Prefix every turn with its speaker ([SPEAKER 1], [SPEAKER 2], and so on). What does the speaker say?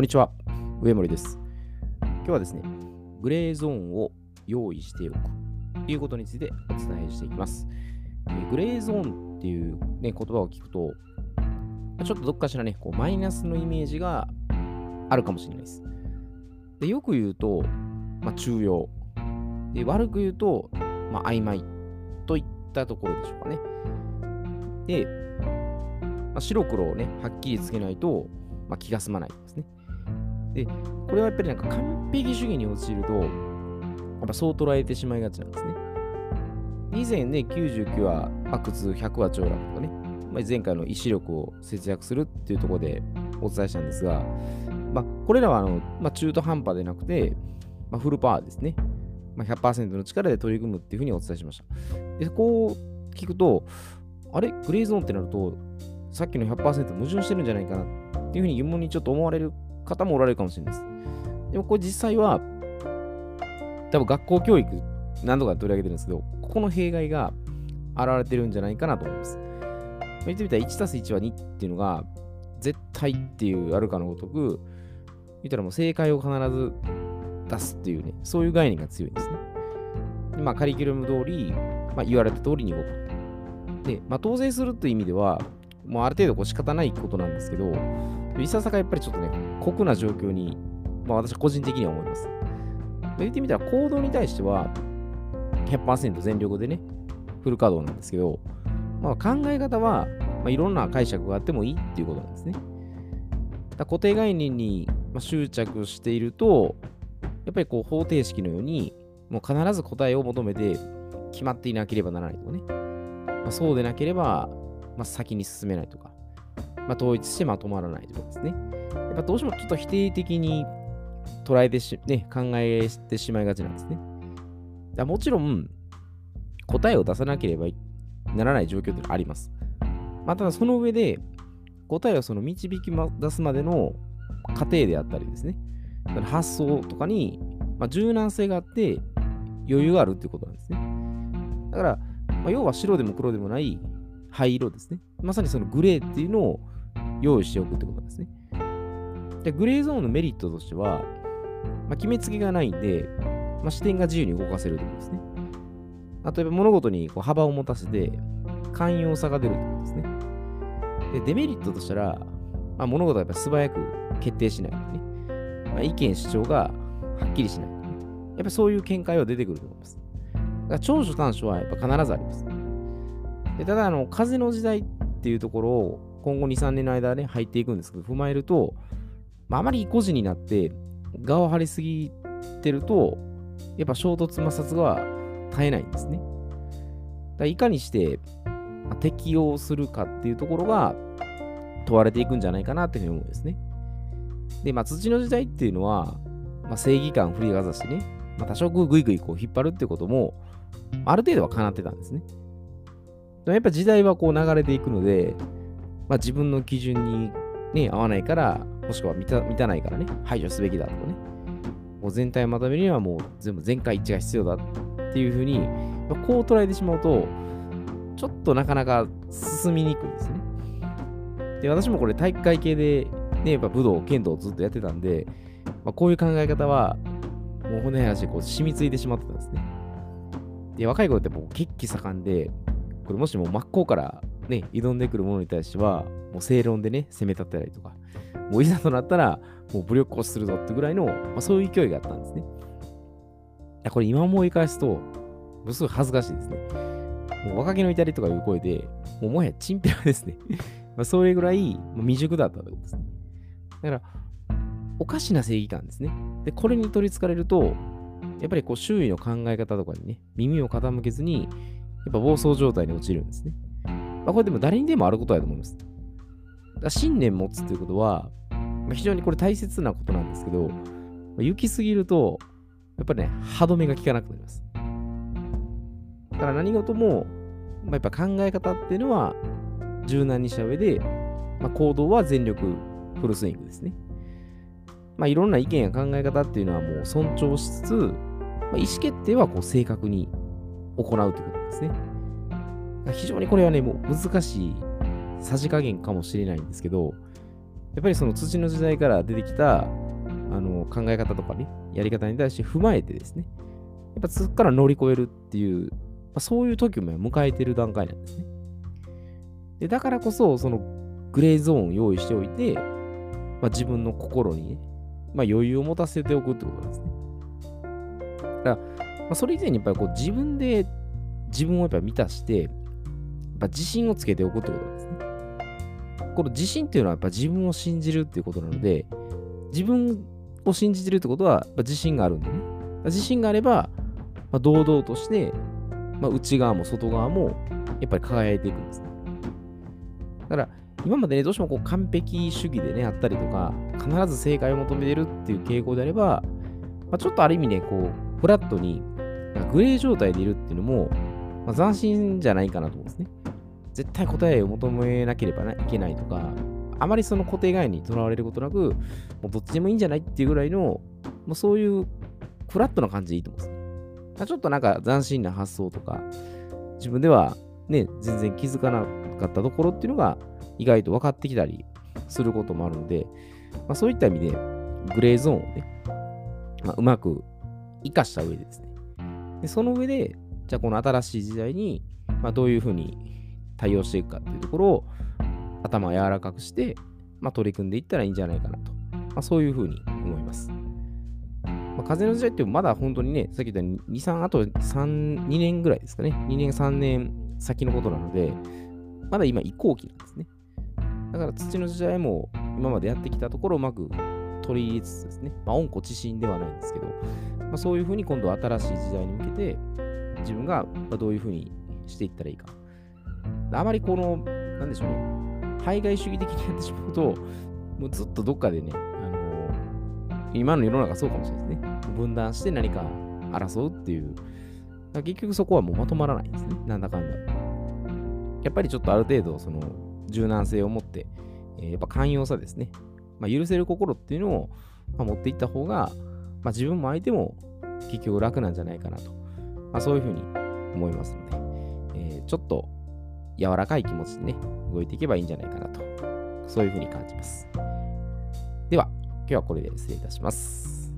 [SPEAKER 1] こんにちは、上森です。今日はですね、グレーゾーンを用意しておくということについてお伝えしていきます。えグレーゾーンっていう、ね、言葉を聞くと、ちょっとどっかしらね、こうマイナスのイメージがあるかもしれないです。でよく言うと、まあ、中庸。で悪く言うと、まあ、曖昧といったところでしょうかね。で、まあ、白黒をね、はっきりつけないと、まあ、気が済まないですね。で、これはやっぱりなんか完璧主義に陥ると、やっぱそう捉えてしまいがちなんですね。以前ね、99は阿久津、100は長楽とかね、まあ、前回の意志力を節約するっていうところでお伝えしたんですが、まあ、これらはあの、まあ、中途半端でなくて、まあ、フルパワーですね。まあ、100%の力で取り組むっていうふうにお伝えしました。で、こう聞くと、あれ？グレーゾーンってなると、さっきの100%矛盾してるんじゃないかなっていうふうに疑問にちょっと思われる方もおられるかもしれないです。でもこれ実際は、多分学校教育何度か取り上げてるんですけど、ここの弊害が現れてるんじゃないかなと思います。言ってみたら1たす1は2っていうのが絶対っていうあるかのごとく、言ったらもう正解を必ず出すっていうね、そういう概念が強いんですね。でまあカリキュラム通り、まあ、言われた通りに動く。で、まあ当然するという意味では、もうある程度こう仕方ないことなんですけど、いささかやっぱりちょっとね、酷な状況に、まあ私個人的には思います。言ってみたら行動に対しては100%全力でね、フル稼働なんですけど、まあ、考え方は、まあ、いろんな解釈があってもいいっていうことなんですね。だ固定概念に執着していると、やっぱりこう方程式のように、もう必ず答えを求めて決まっていなければならないとかね。まあ、そうでなければ、まあ、先に進めないとか、まあ、統一してまとまらないということですね。やっぱどうしてもちょっと否定的に捉えてし、ね、考えてしまいがちなんですね。だもちろん、答えを出さなければならない状況というのはあります。まあ、ただその上で、答えをその導き、出すまでの過程であったりですね、発想とかに、まあ、柔軟性があって余裕があるっていうことなんですね。だから、まあ、要は白でも黒でもない灰色ですね。まさにそのグレーっていうのを用意しておくってことですね。で、グレーゾーンのメリットとしては、まあ、決めつけがないんで、まあ、視点が自由に動かせるということですね。例えば物事にこう幅を持たせて、寛容さが出るということですね。で、デメリットとしたら、まあ、物事はやっぱ素早く決定しないね。まあ、意見主張がはっきりしない、やっぱそういう見解は出てくると思います。だから長所短所はやっぱ必ずあります。でただ、あの、風の時代っていうところを今後2、3年の間ね、入っていくんですけど、踏まえると、まあ、あまり意固地になって、側を張りすぎてると、やっぱ衝突摩擦が絶えないんですね。だいかにして適用するかっていうところが問われていくんじゃないかなっていうふうに思うんですね。で、まあ、土の時代っていうのは、まあ、正義感振りかざしてね、まあ、多少ぐいぐいこう引っ張るってことも、ある程度は叶ってたんですね。でもやっぱ時代はこう流れていくので、まあ、自分の基準に、ね、合わないから、もしくは満た満たないからね、排除すべきだとかね、もう全体をまとめるにはもう全部全会一致が必要だっていうふうに、まあこう捉えてしまうと、ちょっとなかなか進みにくいですね。で、私もこれ体育会系で、ね、やっぱ武道、剣道をずっとやってたんで、まあ、こういう考え方は、もう骨話でこう染みついてしまってたんですね。で、若い頃ってもう血気盛んで、これもしも真っ向からね、挑んでくるものに対しては、もう正論でね、攻め立てたりとか、もういざとなったら、もう武力行使するぞってぐらいの、まあ、そういう勢いがあったんですね。いこれ今思い返すと、ものすごい恥ずかしいですね。もう若気の至りとかいう声で、もうもはやチンピラですね。まあそれぐらいもう未熟だったということですね。だから、おかしな正義感ですね。で、これに取り憑かれると、やっぱりこう周囲の考え方とかにね、耳を傾けずに、やっぱ暴走状態に陥るんですね。まあ、これでも誰にでもあることだと思います。だ信念持つということは、まあ、非常にこれ大切なことなんですけど、まあ行き過ぎると、やっぱりね、歯止めが効かなくなります。だから何事も、まあ、やっぱ考え方っていうのは柔軟にした上で、まあ、行動は全力フルスイングですね。まあ、いろんな意見や考え方っていうのはもう尊重しつつ、まあ、意思決定はこう正確に行うということですね。非常にこれはね、もう難しいさじ加減かもしれないんですけど、やっぱりその土の時代から出てきたあの考え方とかね、やり方に対して踏まえてですね、やっぱそこから乗り越えるっていう、まあ、そういう時も迎えてる段階なんですね。でだからこそ、そのグレーゾーンを用意しておいて、まあ、自分の心にね、まあ、余裕を持たせておくってことなんですね。だから、あ、それ以前にやっぱりこう自分で自分をやっぱ満たして、やっぱ自信をつけておくってことですね。この自信っていうのはやっぱ自分を信じるっていうことなので、自分を信じてるってことは、やっぱ自信があるんでね。自信があれば、まあ、堂々として、まあ、内側も外側もやっぱり輝いていくんですね。だから、今までね、どうしてもこう完璧主義でね、あったりとか、必ず正解を求めてるっていう傾向であれば、まあ、ちょっとある意味ね、こう、フラットに、グレー状態でいるっていうのも、まあ、斬新じゃないかなと思うんですね。絶対答えを求めなければいけないとか、あまりその固定概念にとらわれることなく、もうどっちでもいいんじゃないっていうぐらいの、もうそういうフラットな感じでいいと思うんですね。ちょっとなんか斬新な発想とか、自分ではね、全然気づかなかったところっていうのが意外と分かってきたりすることもあるので、まあ、そういった意味でグレーゾーンをね、まあ、うまく活かした上でですね、でその上で、じゃあこの新しい時代に、まあ、どういうふうに対応していくかっていうところを頭を柔らかくして、まあ、取り組んでいったらいいんじゃないかなと、まあ、そういうふうに思います。まあ、風の時代ってまだ本当にね、さっき言ったように2、3、あと3、2年ぐらいですかね。2年、3年先のことなので、まだ今移行期なんですね。だから土の時代も今までやってきたところをうまく取り入れつつですね、まあ、温故知新ではないんですけど、まあ、そういうふうに今度新しい時代に向けて自分がどういうふうにしていったらいいか。あまりこの、なんでしょうね、排外主義的にやってしまうと、もうずっとどっかでね、あのー、今の世の中そうかもしれないですね。分断して何か争うっていう。結局そこはもうまとまらないんですね。なんだかんだ。やっぱりちょっとある程度、その、柔軟性を持って、えー、やっぱ寛容さですね。まあ、許せる心っていうのを、まあ、持っていった方が、まあ、自分も相手も結局楽なんじゃないかなと。まあ、そういうふうに思いますので、えー、ちょっと柔らかい気持ちでね、動いていけばいいんじゃないかなと。そういうふうに感じます。では、今日はこれで失礼いたします。